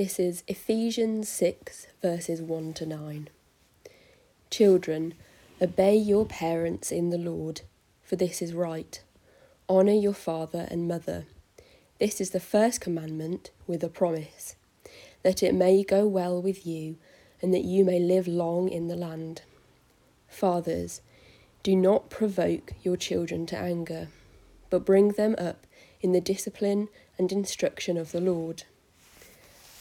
This is Ephesians 6, verses 1 to 9. Children, obey your parents in the Lord, for this is right. Honour your father and mother. This is the first commandment with a promise, that it may go well with you and that you may live long in the land. Fathers, do not provoke your children to anger, but bring them up in the discipline and instruction of the Lord.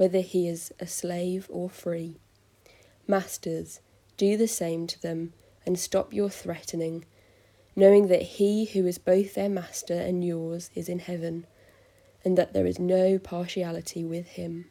whether he is a slave or free. Masters, do the same to them, and stop your threatening, knowing that he who is both their master and yours is in heaven, and that there is no partiality with him.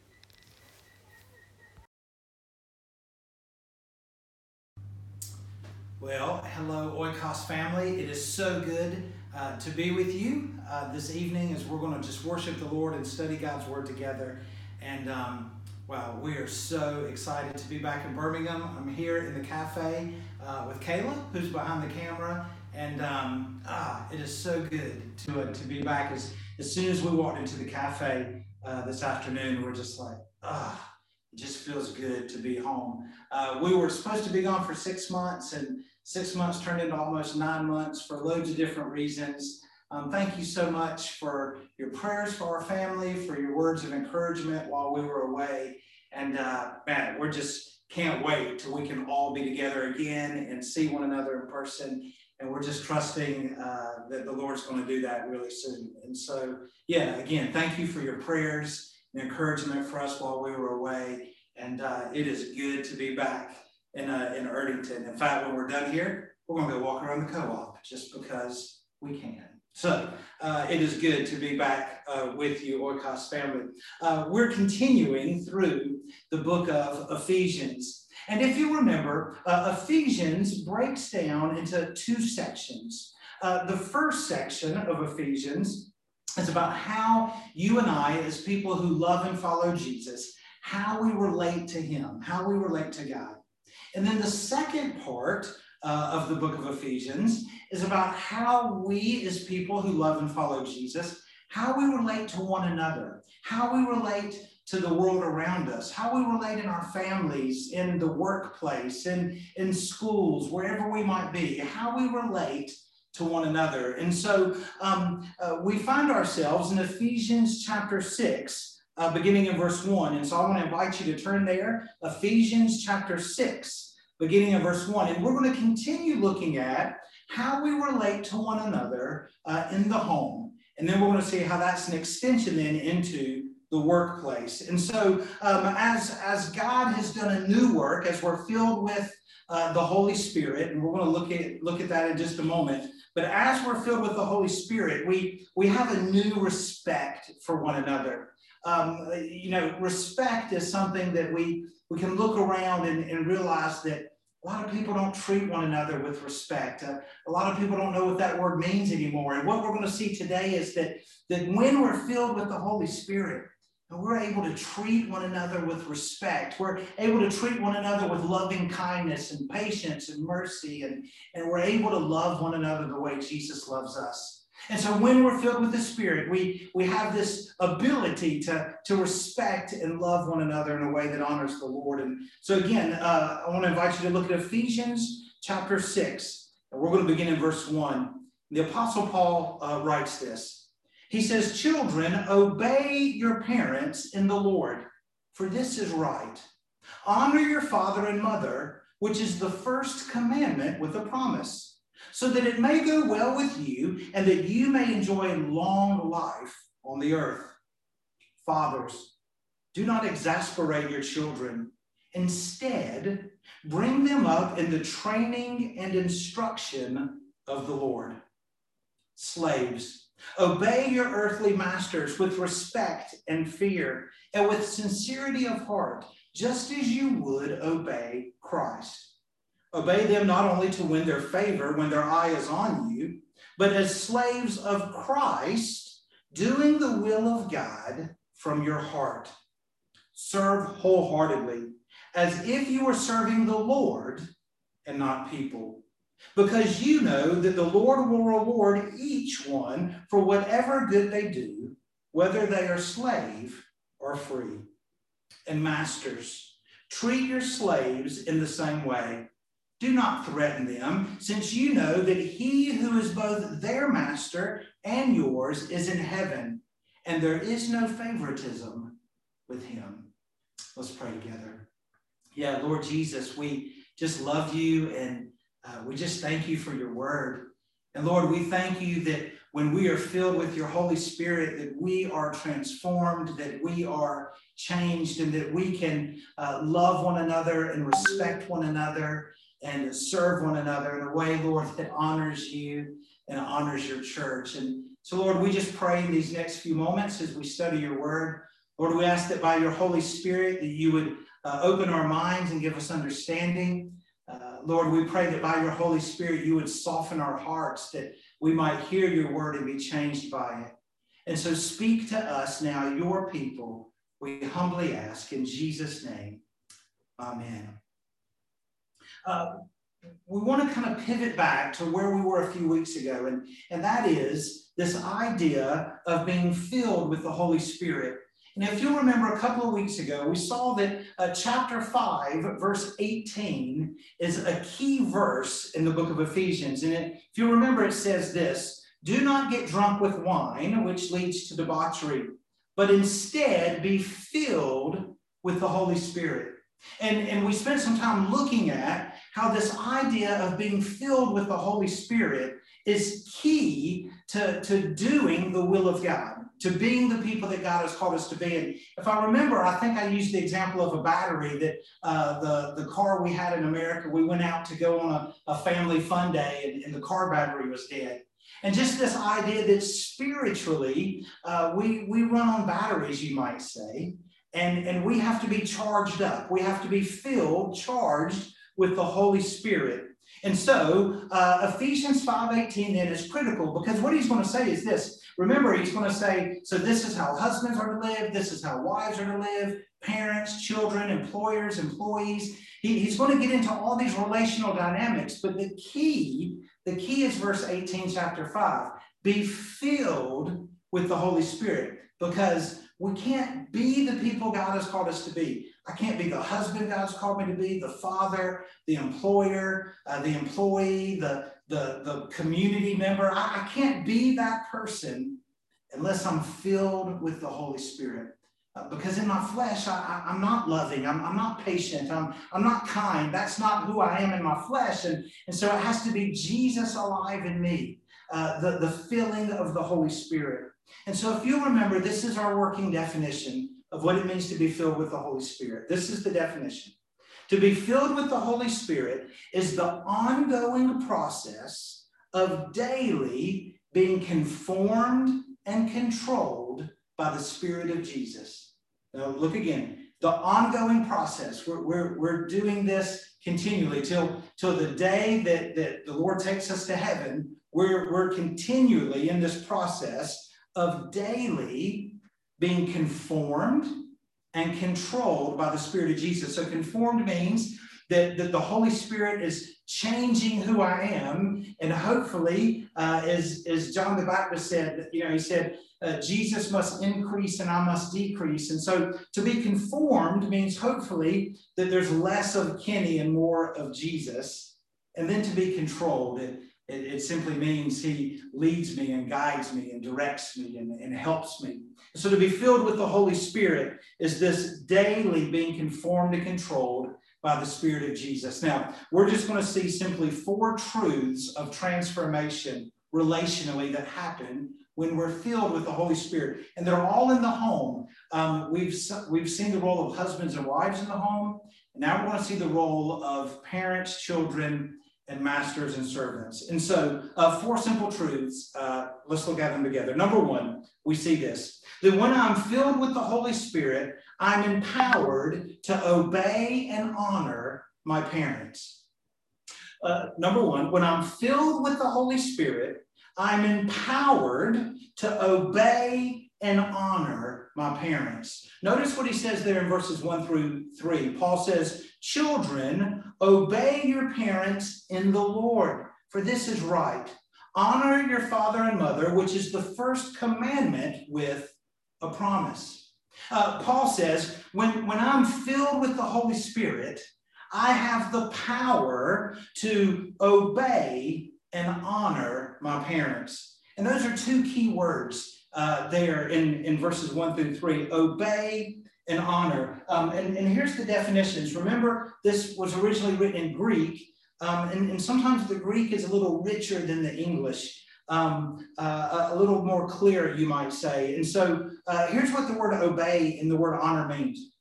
Well, hello, Oikos family. It is so good uh, to be with you uh, this evening as we're going to just worship the Lord and study God's Word together. And um, wow, we are so excited to be back in Birmingham. I'm here in the cafe uh, with Kayla, who's behind the camera. And um, ah, it is so good to, uh, to be back. As, as soon as we walked into the cafe uh, this afternoon, we're just like, ah, it just feels good to be home. Uh, we were supposed to be gone for six months, and six months turned into almost nine months for loads of different reasons. Um, thank you so much for your prayers for our family, for your words of encouragement while we were away. And uh, man, we're just can't wait till we can all be together again and see one another in person. And we're just trusting uh, that the Lord's going to do that really soon. And so, yeah, again, thank you for your prayers and encouragement for us while we were away. And uh, it is good to be back in, uh, in Erdington. In fact, when we're done here, we're going to go walk around the co-op just because we can. So uh, it is good to be back uh, with you, Oikos family. Uh, we're continuing through the book of Ephesians. And if you remember, uh, Ephesians breaks down into two sections. Uh, the first section of Ephesians is about how you and I, as people who love and follow Jesus, how we relate to him, how we relate to God. And then the second part uh, of the book of Ephesians is about how we, as people who love and follow Jesus, how we relate to one another, how we relate to the world around us, how we relate in our families, in the workplace, in, in schools, wherever we might be, how we relate to one another. And so um, uh, we find ourselves in Ephesians chapter 6, uh, beginning in verse 1. And so I want to invite you to turn there, Ephesians chapter 6, beginning of verse 1. And we're going to continue looking at how we relate to one another uh, in the home. And then we're going to see how that's an extension then into the workplace. And so, um, as, as God has done a new work, as we're filled with uh, the Holy Spirit, and we're going to look at, look at that in just a moment. But as we're filled with the Holy Spirit, we, we have a new respect for one another. Um, you know, respect is something that we, we can look around and, and realize that a lot of people don't treat one another with respect. Uh, a lot of people don't know what that word means anymore. And what we're going to see today is that, that when we're filled with the Holy Spirit, and we're able to treat one another with respect. We're able to treat one another with loving kindness and patience and mercy. And, and we're able to love one another the way Jesus loves us. And so when we're filled with the Spirit, we, we have this ability to, to respect and love one another in a way that honors the Lord. And so again, uh, I want to invite you to look at Ephesians chapter 6. And we're going to begin in verse 1. The Apostle Paul uh, writes this. He says, Children, obey your parents in the Lord, for this is right. Honor your father and mother, which is the first commandment with a promise so that it may go well with you and that you may enjoy long life on the earth. Fathers, do not exasperate your children. Instead, bring them up in the training and instruction of the Lord. Slaves, obey your earthly masters with respect and fear and with sincerity of heart just as you would obey Christ. Obey them not only to win their favor when their eye is on you, but as slaves of Christ, doing the will of God from your heart. Serve wholeheartedly, as if you were serving the Lord and not people, because you know that the Lord will reward each one for whatever good they do, whether they are slave or free. And masters, treat your slaves in the same way. Do not threaten them, since you know that he who is both their master and yours is in heaven, and there is no favoritism with him. Let's pray together. Yeah, Lord Jesus, we just love you and uh, we just thank you for your word. And Lord, we thank you that when we are filled with your Holy Spirit, that we are transformed, that we are changed, and that we can uh, love one another and respect one another and serve one another in a way, Lord, that honors you and honors your church. And so, Lord, we just pray in these next few moments as we study your word. Lord, we ask that by your Holy Spirit that you would uh, open our minds and give us understanding. Lord, we pray that by your Holy Spirit you would soften our hearts, that we might hear your word and be changed by it. And so speak to us now, your people, we humbly ask in Jesus' name. Amen. Uh, we want to kind of pivot back to where we were a few weeks ago, and, and that is this idea of being filled with the Holy Spirit. And if you'll remember a couple of weeks ago, we saw that uh, chapter 5, verse 18, is a key verse in the book of Ephesians. And it, if you remember, it says this Do not get drunk with wine, which leads to debauchery, but instead be filled with the Holy Spirit. And, and we spent some time looking at how this idea of being filled with the Holy Spirit is key to, to doing the will of God, to being the people that God has called us to be. And if I remember, I think I used the example of a battery that uh, the, the car we had in America, we went out to go on a, a family fun day and, and the car battery was dead. And just this idea that spiritually, uh, we, we run on batteries, you might say, and, and we have to be charged up. We have to be filled, charged with the Holy Spirit. And so uh, Ephesians 5.18 then is critical because what he's going to say is this. Remember, he's going to say, so this is how husbands are to live, this is how wives are to live, parents, children, employers, employees. He, he's going to get into all these relational dynamics, but the key, the key is verse 18, chapter 5. Be filled with the Holy Spirit because we can't be the people God has called us to be. I can't be the husband God's called me to be, the father, the employer, uh, the employee, the, the, the community member. I, I, can't be that person unless I'm filled with the Holy Spirit. Uh, because in my flesh, I, am not loving, I'm, I'm not patient, I'm, I'm not kind. That's not who I am in my flesh. And, and so it has to be Jesus alive in me, uh, the, the filling of the Holy Spirit. And so, if you remember, this is our working definition of what it means to be filled with the Holy Spirit. This is the definition. To be filled with the Holy Spirit is the ongoing process of daily being conformed and controlled by the Spirit of Jesus. Now, look again. The ongoing process, we're, we're, we're doing this continually till, till the day that, that the Lord takes us to heaven. We're, we're continually in this process of daily being conformed and controlled by the Spirit of Jesus. So, conformed means that, that the Holy Spirit is changing who I am. And hopefully, uh, as, as John the Baptist said, you know, he said, uh, Jesus must increase and I must decrease. And so to be conformed means hopefully that there's less of Kenny and more of Jesus. And then to be controlled. It, it, it, simply means he leads me and guides me and directs me and, and helps me. So to be filled with the Holy Spirit is this daily being conformed and controlled by the Spirit of Jesus. Now, we're just going to see simply four truths of transformation relationally that happen when we're filled with the Holy Spirit. And they're all in the home. Um, we've, we've seen the role of husbands and wives in the home. And now we're going to see the role of parents, children, and masters and servants. And so, uh, four simple truths. Uh, let's look at them together. Number one, we see this that when I'm filled with the Holy Spirit, I'm empowered to obey and honor my parents. Uh, number one, when I'm filled with the Holy Spirit, I'm empowered to obey and honor my parents. Notice what he says there in verses one through three. Paul says, Children, obey your parents in the Lord, for this is right. Honor your father and mother, which is the first commandment with a promise. Uh, Paul says, when, when I'm filled with the Holy Spirit, I have the power to obey and honor my parents. And those are two key words uh, there in, in verses one through three obey and honor. Um, and, and here's the definitions. Remember, this was originally written in Greek, um, and, and sometimes the Greek is a little richer than the English. Um, uh, a little more clear, you might say. And so uh, here's what the word obey and the word honor means.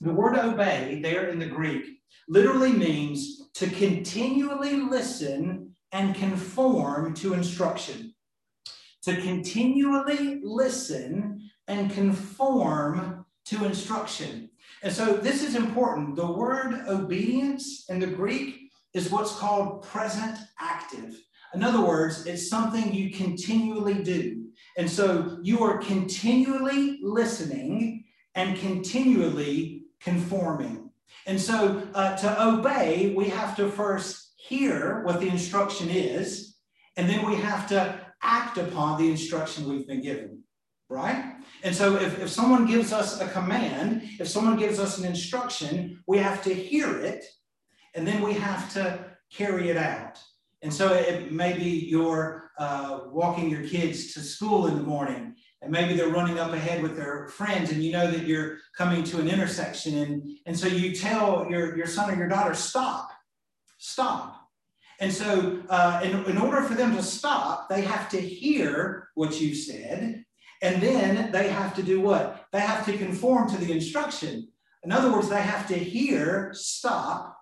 The word obey, there in the Greek, literally means to continually listen and conform to instruction. To continually listen and conform to instruction. And so this is important. The word obedience in the Greek is what's called present active. In other words, it's something you continually do. And so you are continually listening and continually conforming. And so uh, to obey, we have to first hear what the instruction is, and then we have to act upon the instruction we've been given, right? And so if, if someone gives us a command, if someone gives us an instruction, we have to hear it, and then we have to carry it out. And so it may be you're uh, walking your kids to school in the morning, and maybe they're running up ahead with their friends, and you know that you're coming to an intersection, and, and so you tell your, your son or your daughter, stop, stop. And so, uh, in, in order for them to stop, they have to hear what you said, and then they have to do what? They have to conform to the instruction. In other words, they have to hear, stop,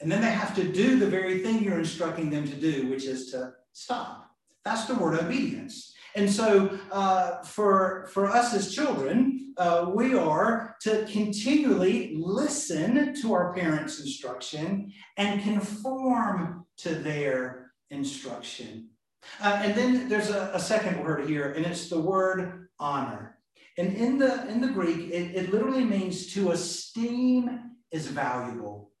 and then they have to do the very thing you're instructing them to do, which is to stop. That's the word obedience. And so, uh, for, for us as children, uh, we are to continually listen to our parents' instruction and conform to their instruction. Uh, and then there's a, a, second word here, and it's the word honor. And in the in the Greek, it, it literally means to esteem is valuable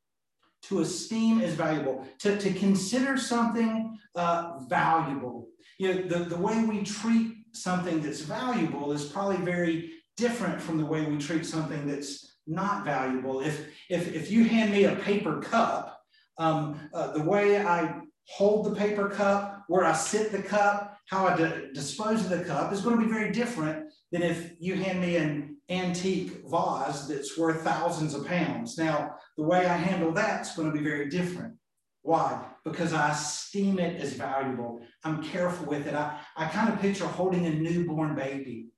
to esteem as valuable, to, to consider something uh, valuable. You know, the, the way we treat something that's valuable is probably very different from the way we treat something that's not valuable. If, if, if you hand me a paper cup, um, uh, the way I hold the paper cup, where I sit the cup, how I dispose of the cup is going to be very different than if you hand me an antique vase that's worth thousands of pounds. Now, the way I handle that's going to be very different. Why? Because I esteem it as valuable. I'm careful with it. I, I kind of picture holding a newborn baby.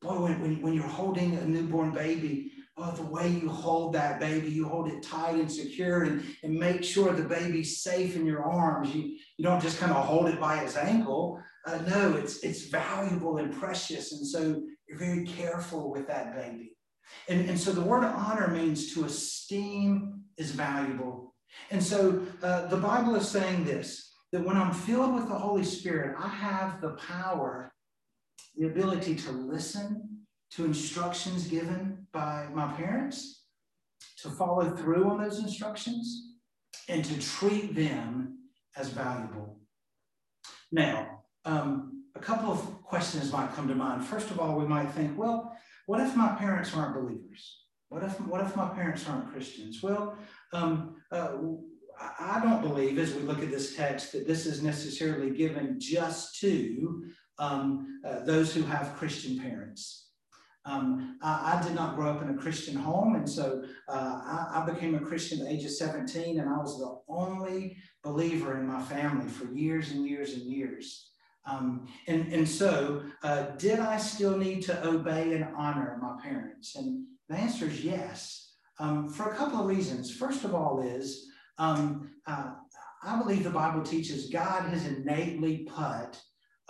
Boy, when, when, when you're holding a newborn baby, oh, the way you hold that baby, you hold it tight and secure and, and make sure the baby's safe in your arms. You, you don't just kind of hold it by its ankle. Uh, no, it's, it's valuable and precious. And so you're very careful with that baby. And, and so the word honor means to esteem is valuable. And so uh, the Bible is saying this that when I'm filled with the Holy Spirit, I have the power, the ability to listen to instructions given by my parents, to follow through on those instructions, and to treat them as valuable. Now, um, a couple of questions might come to mind. First of all, we might think, well, what if my parents aren't believers? What if, what if my parents aren't Christians? Well, um, uh, I don't believe, as we look at this text, that this is necessarily given just to um, uh, those who have Christian parents. Um, I, I, did not grow up in a Christian home, and so uh, I, I, became a Christian at the age of 17, and I was the only believer in my family for years and years and years. Um, and, and so, uh, did I still need to obey and honor my parents? And the answer is yes, um, for a couple of reasons. First of all, is um, uh, I believe the Bible teaches God has innately put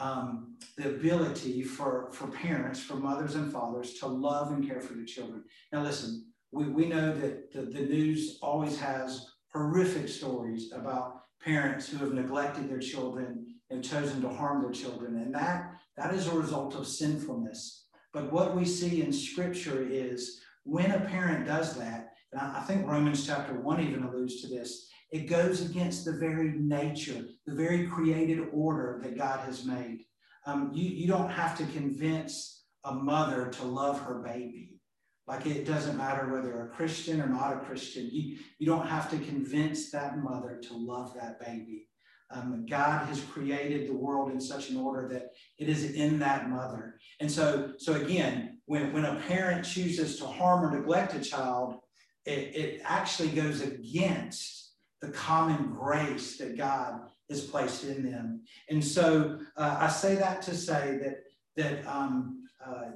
um, the ability for, for parents, for mothers and fathers to love and care for their children. Now, listen, we, we know that the, the news always has horrific stories about parents who have neglected their children and chosen to harm their children. And that, that is a result of sinfulness. But what we see in scripture is when a parent does that, and I think Romans chapter 1 even alludes to this, it goes against the very nature, the very created order that God has made. Um, you, you don't have to convince a mother to love her baby. Like it doesn't matter whether a Christian or not a Christian. You, you don't have to convince that mother to love that baby. Um, God has created the world in such an order that it is in that mother. And so, so again, when, when a parent chooses to harm or neglect a child, it, it actually goes against the common grace that God has placed in them. And so uh, I say that to say that that um, uh,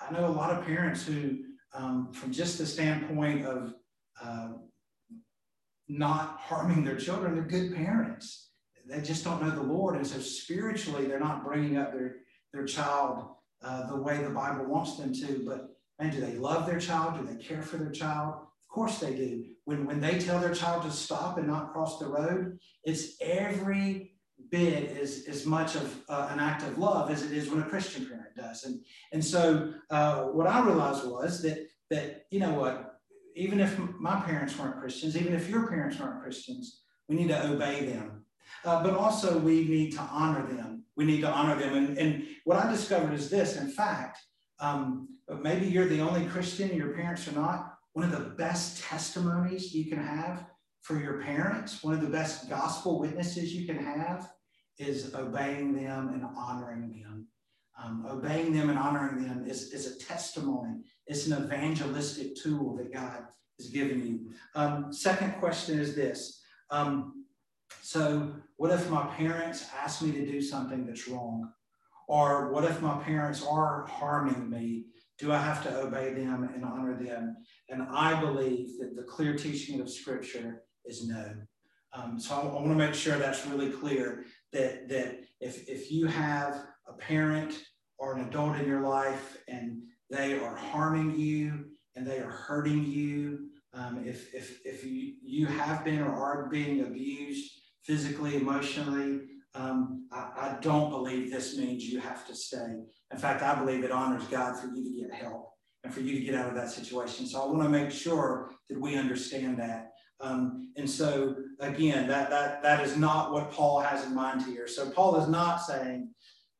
I know a lot of parents who, um, from just the standpoint of uh, not harming their children, they're good parents. They just don't know the Lord, and so spiritually, they're not bringing up their their child uh, the way the Bible wants them to. But man, do they love their child? Do they care for their child? Course they do when, when they tell their child to stop and not cross the road, it's every bit as, as much of uh, an act of love as it is when a Christian parent does. And, and so uh, what I realized was that, that, you know what, even if my parents weren't Christians, even if your parents weren't Christians, we need to obey them. Uh, but also we need to honor them. We need to honor them. And, and what I discovered is this, in fact, um, maybe you're the only Christian, your parents are not one of the best testimonies you can have for your parents, one of the best gospel witnesses you can have is obeying them and honoring them. Um, obeying them and honoring them is, is a testimony, it's an evangelistic tool that God has given you. Um, second question is this. Um, so, what if my parents ask me to do something that's wrong? Or what if my parents are harming me do I have to obey them and honor them? And I believe that the clear teaching of Scripture is no. Um, so I, I want to make sure that's really clear that, that if, if you have a parent or an adult in your life and they are harming you and they are hurting you, um, if, if, if you, you have been or are being abused physically, emotionally, um, I, I, don't believe this means you have to stay. In fact, I believe it honors God for you to get help and for you to get out of that situation. So I want to make sure that we understand that. Um, and so again, that that that is not what Paul has in mind here. So Paul is not saying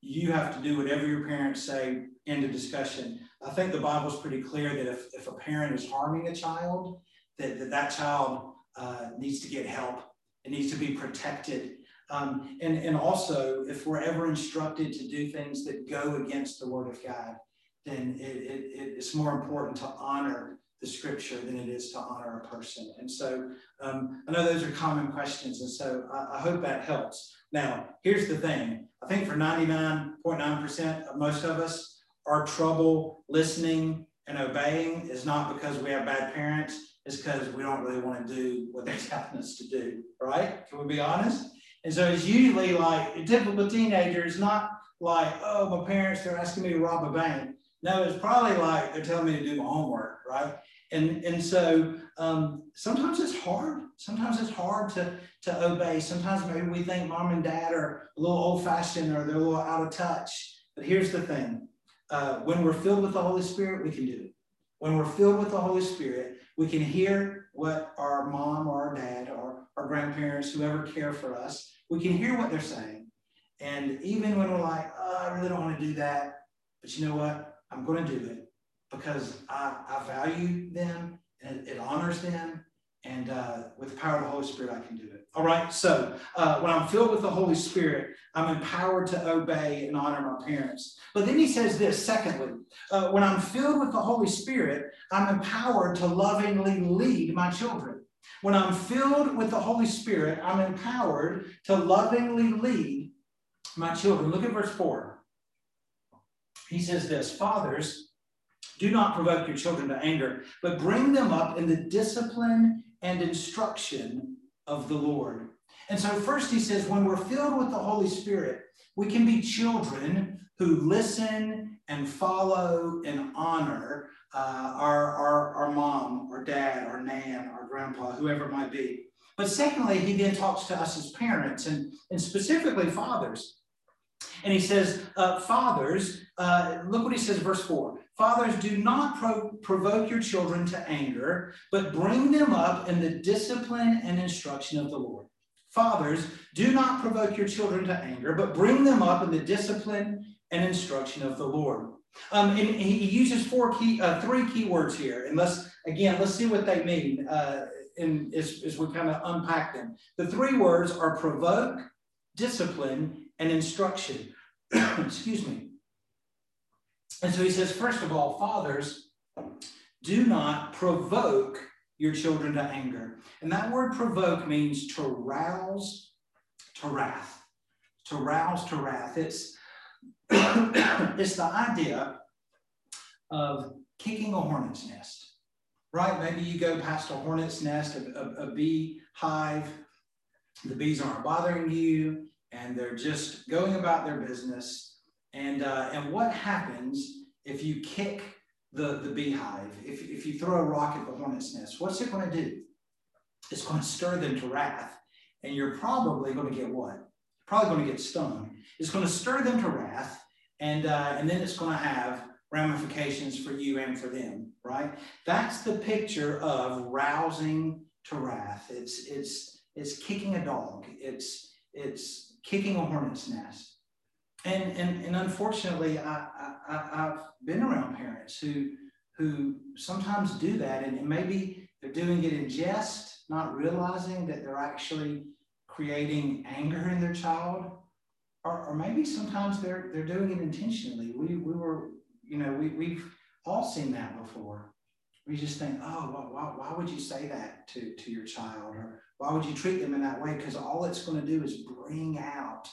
you have to do whatever your parents say. End of discussion. I think the Bible is pretty clear that if, if a parent is harming a child, that that, that child uh, needs to get help. It needs to be protected. Um, and, and also, if we're ever instructed to do things that go against the Word of God, then it, it, it's more important to honor the scripture than it is to honor a person. And so um, I know those are common questions, and so I, I, hope that helps. Now, here's the thing I think for 99.9% of most of us, our trouble listening and obeying is not because we have bad parents, it's because we don't really want to do what they're telling us to do, right? Can we be honest? And so it's usually like a typical teenager is not like, oh, my parents, they're asking me to rob a bank. No, it's probably like they're telling me to do my homework, right? And, and so um, sometimes it's hard. Sometimes it's hard to, to obey. Sometimes maybe we think mom and dad are a little old fashioned or they're a little out of touch. But here's the thing uh, when we're filled with the Holy Spirit, we can do it. When we're filled with the Holy Spirit, we can hear what our mom or our dad our grandparents, whoever care for us, we can hear what they're saying. And even when we're like, oh, I really don't want to do that, but you know what? I'm going to do it because I, I value them and it honors them. And uh, with the power of the Holy Spirit, I can do it. All right. So uh, when I'm filled with the Holy Spirit, I'm empowered to obey and honor my parents. But then he says this secondly, uh, when I'm filled with the Holy Spirit, I'm empowered to lovingly lead my children. When I'm filled with the Holy Spirit, I'm empowered to lovingly lead my children. Look at verse 4. He says this Fathers, do not provoke your children to anger, but bring them up in the discipline and instruction of the Lord. And so, first, he says, when we're filled with the Holy Spirit, we can be children who listen and follow and honor uh, our, our, our mom or dad or nan grandpa, whoever it might be. But secondly, he then talks to us as parents and, and specifically fathers. And he says, uh, Fathers, uh, look what he says, verse 4 Fathers, do not pro- provoke your children to anger, but bring them up in the discipline and instruction of the Lord. Fathers, do not provoke your children to anger, but bring them up in the discipline and instruction of the Lord. Um, and he uses four key, uh, three key words here. And let's again, let's see what they mean. Uh, and as, as we kind of unpack them, the three words are provoke, discipline, and instruction. Excuse me. And so he says, first of all, fathers, do not provoke your children to anger. And that word provoke means to rouse to wrath. To rouse to wrath. It's, it's the idea of kicking a hornet's nest, right? Maybe you go past a hornet's nest, a, a, a bee hive, the bees aren't bothering you, and they're just going about their business. And, uh, and what happens if you kick the, the beehive, if, if you throw a rock at the hornet's nest, what's it going to do? It's going to stir them to wrath. And you're probably going to get what? Probably going to get stung. It's going to stir them to wrath. And, uh, and then it's going to have ramifications for you and for them, right? That's the picture of rousing to wrath. It's, it's, it's kicking a dog. It's, it's kicking a hornet's nest. And, and, and unfortunately, I, I, I've been around parents who, who sometimes do that, and maybe they're doing it in jest, not realizing that they're actually creating anger in their child. Or, or maybe sometimes they're, they're doing it intentionally. We, we were, you know, we, we've all seen that before. We just think, oh, why, why would you say that to, to your child? Or why would you treat them in that way? Because all it's going to do is bring out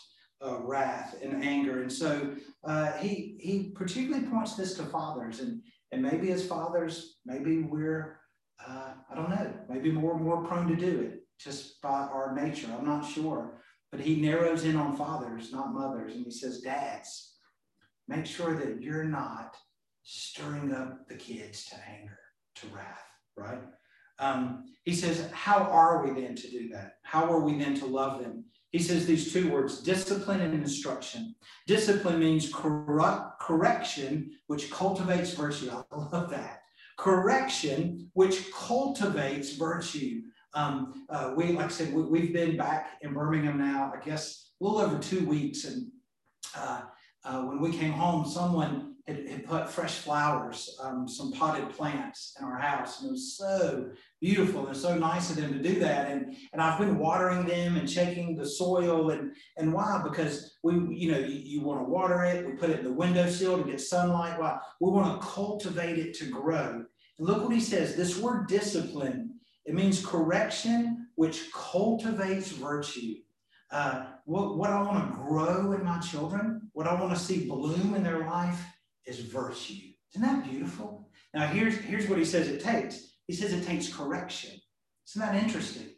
uh, wrath and anger. And so uh, he he particularly points this to fathers, and and maybe as fathers, maybe we're uh, I don't know, maybe more more prone to do it just by our nature. I'm not sure, but he narrows in on fathers, not mothers, and he says, dads, make sure that you're not stirring up the kids to anger, to wrath, right? Um, he says, How are we then to do that? How are we then to love them? He says these two words discipline and instruction. Discipline means corrupt, correction, which cultivates virtue. I love that. Correction, which cultivates virtue. Um, uh, we, like I said, we, have been back in Birmingham now, I guess, a little over two weeks. And uh, uh, when we came home, someone had, had put fresh flowers, um, some potted plants in our house. And it was so beautiful and so nice of them to do that. And, and I've been watering them and checking the soil. And, and why? Because we, you know, you, you want to water it. We put it in the windowsill to get sunlight. Why? We want to cultivate it to grow. And look what he says this word discipline, it means correction, which cultivates virtue. Uh, what, what I want to grow in my children, what I want to see bloom in their life is virtue. Isn't that beautiful? Now, here's, here's what he says it takes he says it takes correction. Isn't that interesting?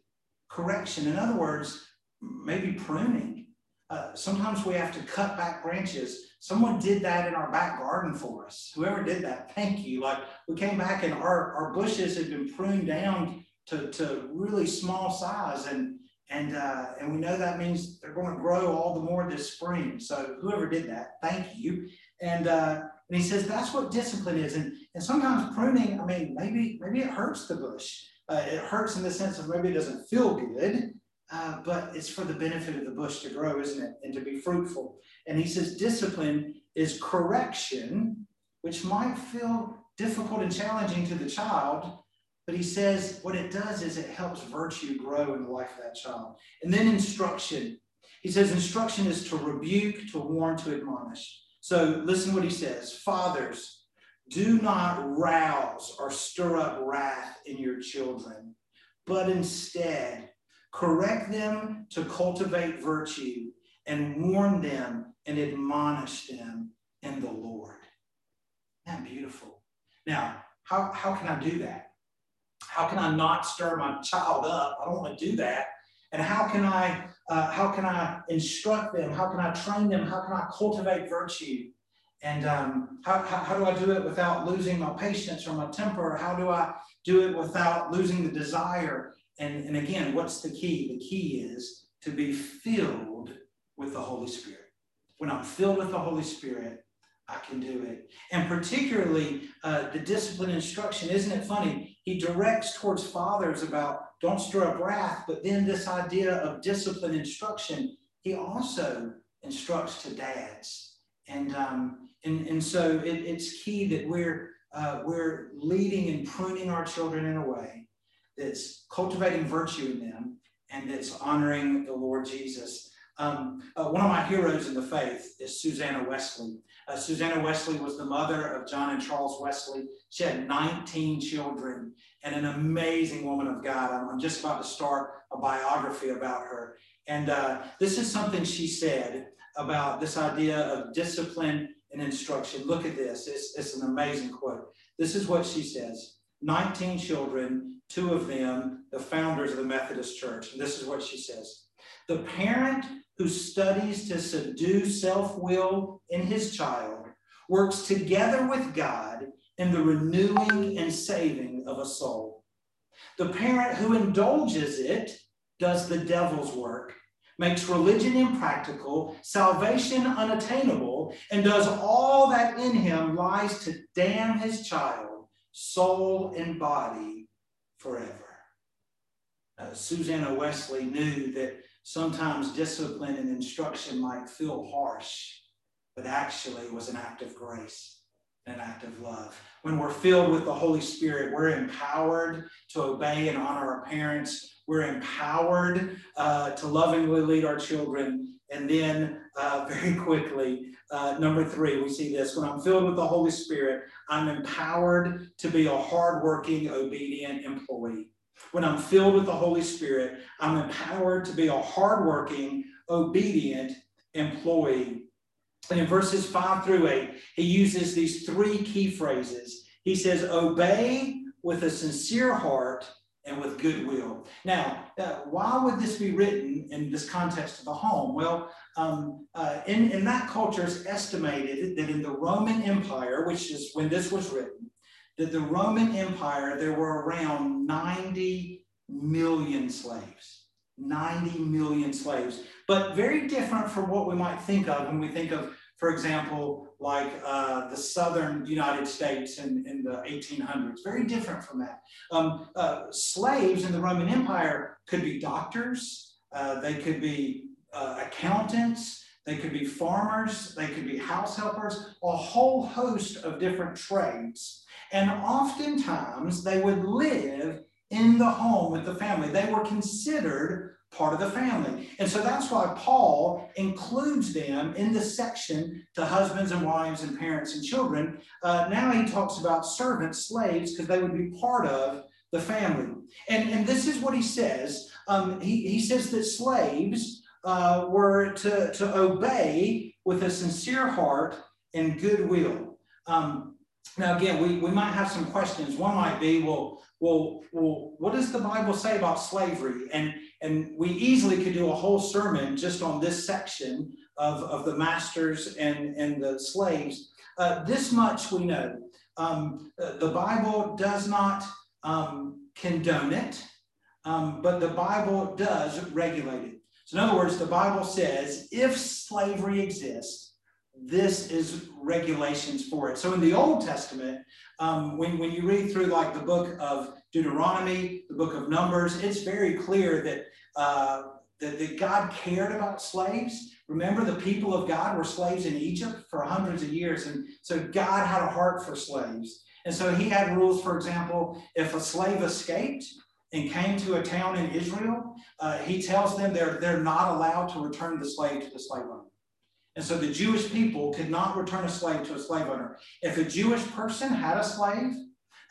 Correction. In other words, maybe pruning. Uh, sometimes we have to cut back branches. Someone did that in our back garden for us. Whoever did that, thank you. Like we came back and our, our bushes had been pruned down to, to really small size. And and uh, and we know that means they're going to grow all the more this spring. So whoever did that, thank you. And uh, and he says that's what discipline is. And, and sometimes pruning, I mean, maybe, maybe it hurts the bush. Uh, it hurts in the sense of maybe it doesn't feel good, uh, but it's for the benefit of the bush to grow, isn't it? And to be fruitful. And he says discipline is correction, which might feel difficult and challenging to the child, but he says what it does is it helps virtue grow in the life of that child. And then instruction. He says instruction is to rebuke, to warn, to admonish. So listen what he says Fathers, do not rouse or stir up wrath in your children, but instead correct them to cultivate virtue and warn them and admonish them in the Lord. Isn't that beautiful? Now, how, how can I do that? How can I not stir my child up? I don't want to do that. And how can I uh, how can I instruct them? How can I train them? How can I cultivate virtue? And um, how, how, how, do I do it without losing my patience or my temper? How do I do it without losing the desire? And, and again, what's the key? The key is to be filled with the Holy Spirit. When I'm filled with the Holy Spirit, I can do it. And particularly uh, the discipline instruction, isn't it funny? He directs towards fathers about don't stir up wrath, but then this idea of discipline instruction, he also instructs to dads. And, um, and, and so it, it's key that we're, uh, we're leading and pruning our children in a way that's cultivating virtue in them and that's honoring the Lord Jesus. Um, uh, one of my heroes in the faith is Susanna Wesley. Uh, Susanna Wesley was the mother of John and Charles Wesley. She had 19 children and an amazing woman of God. I'm, just about to start a biography about her. And uh, this is something she said about this idea of discipline and instruction. Look at this. It's, it's an amazing quote. This is what she says 19 children, two of them, the founders of the Methodist Church. And this is what she says The parent who studies to subdue self will in his child works together with God in the renewing and saving of a soul. The parent who indulges it does the devil's work, makes religion impractical, salvation unattainable, and does all that in him lies to damn his child, soul and body, forever. Uh, Susanna Wesley knew that sometimes discipline and instruction might feel harsh, but actually was an act of grace, an act of love. When we're filled with the Holy Spirit, we're empowered to obey and honor our parents. We're empowered uh, to lovingly lead our children. And then, uh, very quickly, uh, number three, we see this. When I'm filled with the Holy Spirit, I'm empowered to be a hardworking, obedient employee. When I'm filled with the Holy Spirit, I'm empowered to be a hardworking, obedient employee. And in verses five through eight, he uses these three key phrases. He says, Obey with a sincere heart and with goodwill. Now, uh, why would this be written in this context of the home? Well, um, uh, in, in that culture, it's estimated that in the Roman Empire, which is when this was written, that the Roman Empire, there were around 90 million slaves. 90 million slaves, but very different from what we might think of when we think of, for example, like uh, the southern United States in, in the 1800s. Very different from that. Um, uh, slaves in the Roman Empire could be doctors, uh, they could be uh, accountants, they could be farmers, they could be house helpers, a whole host of different trades. And oftentimes they would live in the home with the family. They were considered part of the family. And so that's why Paul includes them in the section to husbands and wives and parents and children. Uh, now he talks about servants, slaves, because they would be part of the family. And, and this is what he says. Um, he, he says that slaves uh, were to, to obey with a sincere heart and goodwill. Um, now, again, we, we might have some questions. One might be, well, well, well, what does the Bible say about slavery? And, and we easily could do a whole sermon just on this section of, of the masters and, and the slaves. Uh, this much we know. Um, uh, the Bible does not um, condone it, um, but the Bible does regulate it. So, in other words, the Bible says if slavery exists, this is regulations for it. So in the Old Testament, um, when, when you read through like the book of Deuteronomy, the book of Numbers, it's very clear that, uh, that, that God cared about slaves. Remember, the people of God were slaves in Egypt for hundreds of years. And so God had a heart for slaves. And so he had rules, for example, if a slave escaped, and came to a town in Israel, uh, he tells them they're, they're not allowed to return the slave to the slave owner. And so the Jewish people could not return a slave to a slave owner. If a Jewish person had a slave,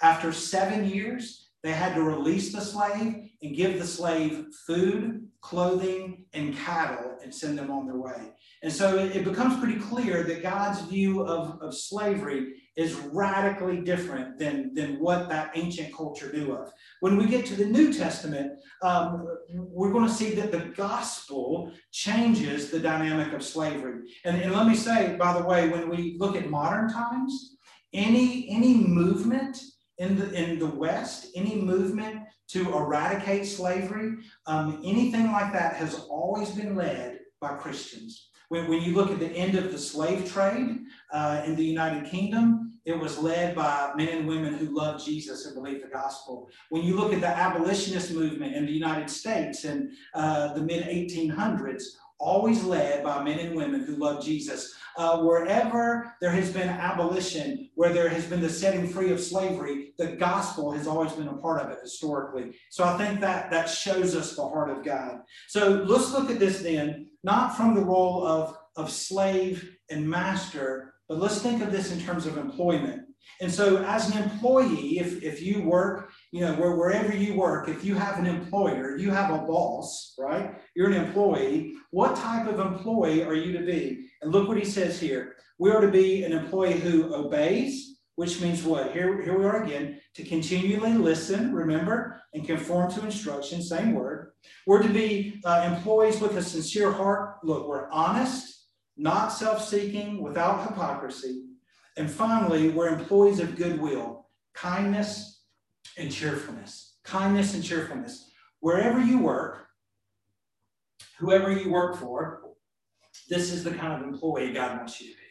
after seven years, they had to release the slave and give the slave food, clothing, and cattle and send them on their way. And so it, becomes pretty clear that God's view of, of slavery is radically different than, than what that ancient culture knew of. When we get to the New Testament, um, we're going to see that the gospel changes the dynamic of slavery. And, and let me say, by the way, when we look at modern times, any, any movement in the, in the West, any movement to eradicate slavery, um, anything like that has always been led by Christians. When, when you look at the end of the slave trade uh, in the United Kingdom, it was led by men and women who loved Jesus and believed the gospel. When you look at the abolitionist movement in the United States in uh, the mid 1800s, always led by men and women who loved Jesus. Uh, wherever there has been abolition, where there has been the setting free of slavery, the gospel has always been a part of it historically. So I think that that shows us the heart of God. So let's look at this then, not from the role of, of slave and master, but let's think of this in terms of employment. And so, as an employee, if, if you work, you know, where, wherever you work, if you have an employer, you have a boss, right? You're an employee. What type of employee are you to be? And look what he says here. We are to be an employee who obeys, which means what? Here, here we are again to continually listen, remember, and conform to instruction, same word. We're to be uh, employees with a sincere heart. Look, we're honest not self seeking, without hypocrisy. And finally, we're employees of goodwill, kindness, and cheerfulness. Kindness and cheerfulness. Wherever you work, whoever you work for, this is the kind of employee God wants you to be.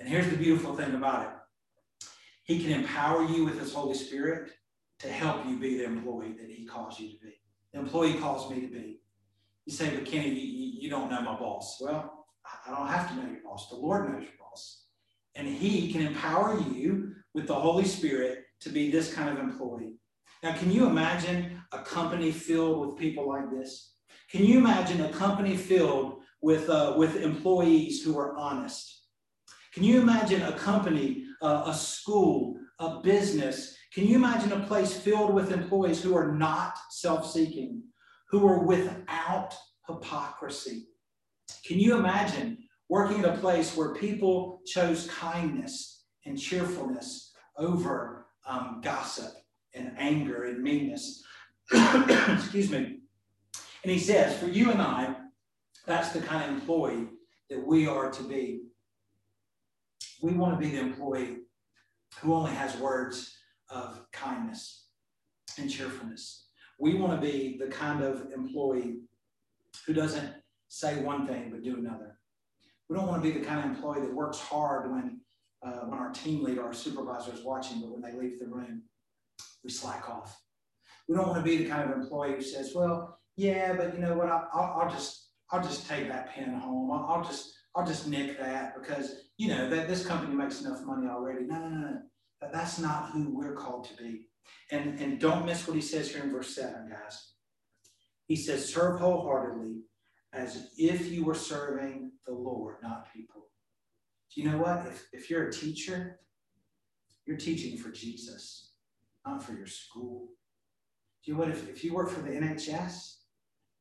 And here's the beautiful thing about it He can empower you with His Holy Spirit to help you be the employee that He calls you to be. The employee calls me to be. You say, but Kenny, you, you don't know my boss. Well, I don't have to know your boss. The Lord knows your boss. And He can empower you with the Holy Spirit to be this kind of employee. Now, can you imagine a company filled with people like this? Can you imagine a company filled with, uh, with employees who are honest? Can you imagine a company, uh, a school, a business? Can you imagine a place filled with employees who are not self seeking, who are without hypocrisy? Can you imagine working at a place where people chose kindness and cheerfulness over um, gossip and anger and meanness? Excuse me. And he says, for you and I, that's the kind of employee that we are to be. We want to be the employee who only has words of kindness and cheerfulness. We want to be the kind of employee who doesn't say one thing but do another. We don't want to be the kind of employee that works hard when uh, when our team leader, our supervisor is watching, but when they leave the room, we slack off. We don't want to be the kind of employee who says, "Well, yeah, but you know what? I, will I'll just I'll just take that pen home. I'll, I'll just I'll just nick that because you know that this company makes enough money already." No, no, no, no. That's not who we're called to be. And and don't miss what he says here in verse seven, guys. He says, "Serve wholeheartedly." As if you were serving the Lord, not people. Do you know what? If, if you're a teacher, you're teaching for Jesus, not for your school. Do you know what? If, if you work for the NHS,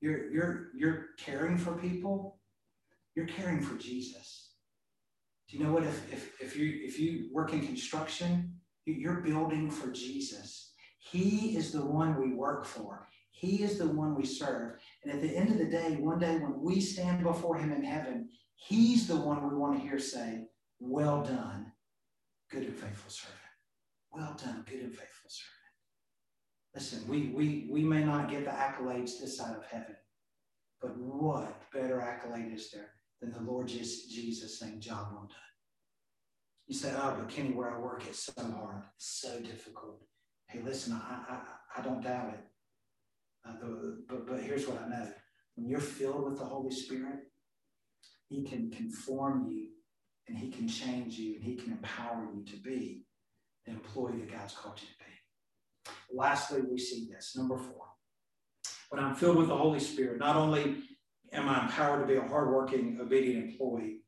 you're, you're, you're caring for people, you're caring for Jesus. Do you know what? If, if, if, you, if you work in construction, you're building for Jesus. He is the one we work for. He is the one we serve. And at the end of the day, one day when we stand before Him in heaven, He's the one we want to hear say, Well done, good and faithful servant. Well done, good and faithful servant. Listen, we, we, we may not get the accolades this side of heaven, but what better accolade is there than the Lord Jesus saying, Job well done? You say, Oh, but Kenny, where I work, it's so hard, it's so difficult. Hey, listen, I, I, I don't doubt it. Uh, but, but here's what I know when you're filled with the Holy Spirit, He can conform you and He can change you and He can empower you to be the employee that God's called you to be. Lastly, we see this. Number four. When I'm filled with the Holy Spirit, not only am I empowered to be a hardworking, obedient employee,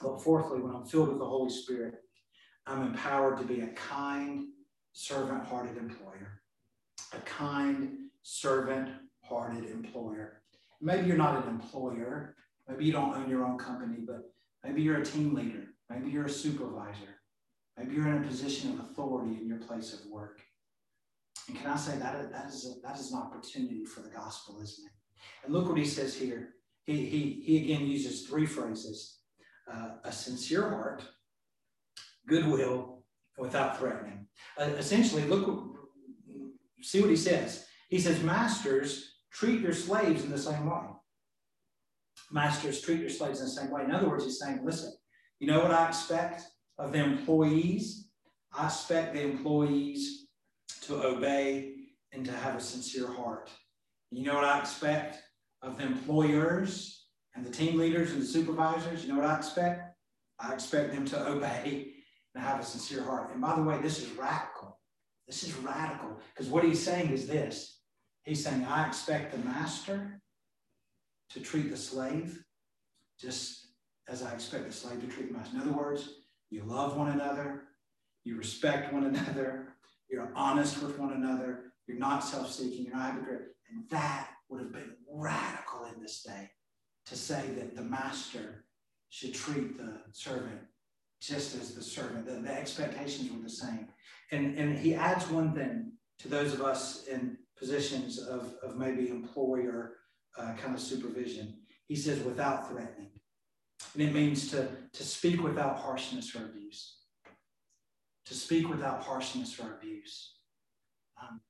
but fourthly, when I'm filled with the Holy Spirit, I'm empowered to be a kind, servant hearted employer. A kind, servant hearted employer. Maybe you're not an employer. Maybe you don't own your own company, but maybe you're a team leader. Maybe you're a supervisor. Maybe you're in a position of authority in your place of work. And can I say that, that, is, a, that is an opportunity for the gospel, isn't it? And look what he says here. He, he, he again uses three phrases uh, a sincere heart, goodwill, without threatening. Uh, essentially, look, see what he says. He says, Masters, treat your slaves in the same way. Masters, treat your slaves in the same way. In other words, he's saying, listen, you know what I expect of the employees? I expect the employees to obey and to have a sincere heart. You know what I expect of the employers and the team leaders and the supervisors? You know what I expect? I expect them to obey and have a sincere heart. And by the way, this is radical. This is radical because what he's saying is this He's saying, I expect the master to treat the slave just as I expect the slave to treat the master. In other words, you love one another, you respect one another, you're honest with one another, you're not self seeking, you're not hypocrite. And that would have been radical in this day to say that the master should treat the servant just as the servant. The, the expectations were the same. And, and he adds one thing to those of us in positions of, of maybe employer uh, kind of supervision. He says, without threatening. And it means to, to speak without harshness or abuse. To speak without harshness or abuse. Um,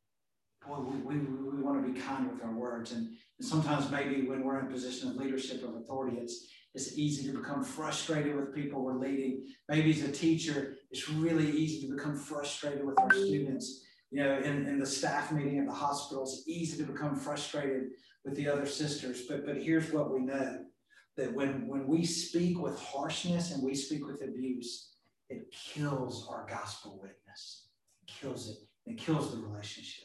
boy, we, we, we want to be kind with our words. And, and sometimes maybe when we're in a position of leadership of authority, it's, it's easy to become frustrated with people we're leading. Maybe as a teacher, it's really easy to become frustrated with our students. You know, in, in the staff meeting at the hospital, it's easy to become frustrated with the other sisters. But but here's what we know that when, when we speak with harshness and we speak with abuse, it kills our gospel witness. It kills it. It kills the relationship.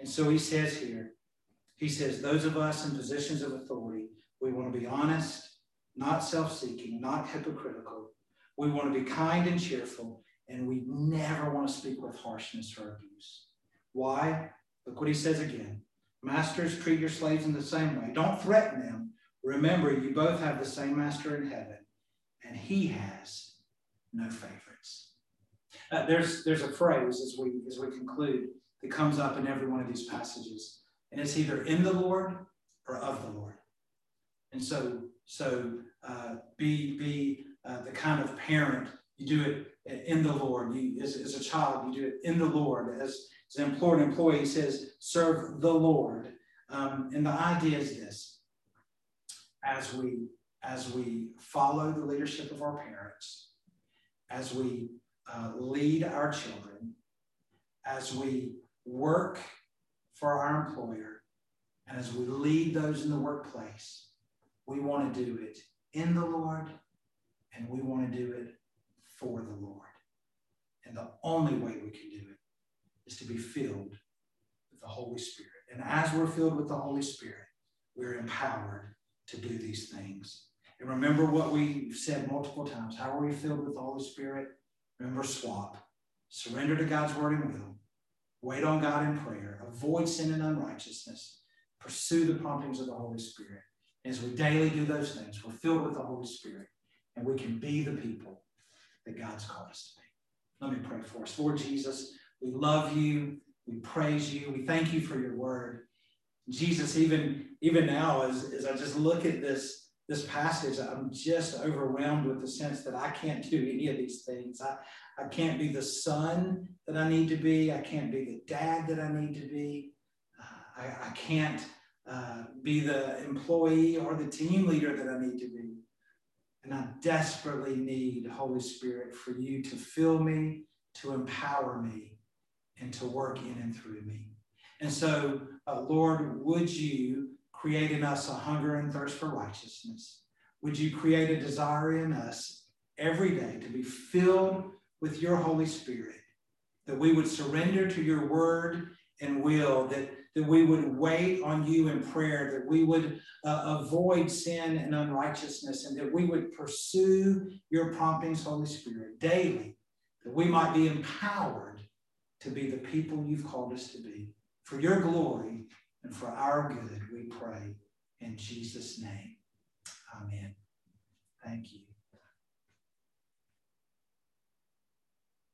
And so he says here, he says, those of us in positions of authority, we want to be honest, not self seeking, not hypocritical. We want to be kind and cheerful, and we never want to speak with harshness or abuse. Why? Look what he says again. Masters, treat your slaves in the same way. Don't threaten them. Remember, you both have the same master in heaven, and he has no favorites. Uh, there's, there's a phrase as we, as we conclude that comes up in every one of these passages, and it's either in the Lord or of the Lord. And so, so uh, be, be uh, the kind of parent, you do it in the Lord. You, as, as a child, you do it in the Lord. As, as an employer employee, says, serve the Lord. Um, and the idea is this as we as we follow the leadership of our parents, as we uh, lead our children, as we work for our employer, and as we lead those in the workplace, we want to do it in the Lord and we want to do it for the Lord. And the only way we can do it is to be filled with the Holy Spirit. And as we're filled with the Holy Spirit, we're empowered to do these things. And remember what we said multiple times. How are we filled with the Holy Spirit? Remember, swap. Surrender to God's word and will. Wait on God in prayer. Avoid sin and unrighteousness. Pursue the promptings of the Holy Spirit. As we daily do those things, we're filled with the Holy Spirit and we can be the people that God's called us to be. Let me pray for us. Lord Jesus, we love you. We praise you. We thank you for your word. Jesus, even, even now, as, as I just look at this, this passage, I'm just overwhelmed with the sense that I can't do any of these things. I, I can't be the son that I need to be. I can't be the dad that I need to be. Uh, I, I can't uh, be the employee or the team leader that I need to be. And I desperately need, Holy Spirit, for you to fill me, to empower me, and to work in and through me. And so, uh, Lord, would you create in us a hunger and thirst for righteousness? Would you create a desire in us every day to be filled with your Holy Spirit, that we would surrender to your word and will, that that we would wait on you in prayer, that we would uh, avoid sin and unrighteousness, and that we would pursue your promptings, Holy Spirit, daily, that we might be empowered to be the people you've called us to be. For your glory and for our good, we pray in Jesus' name. Amen. Thank you.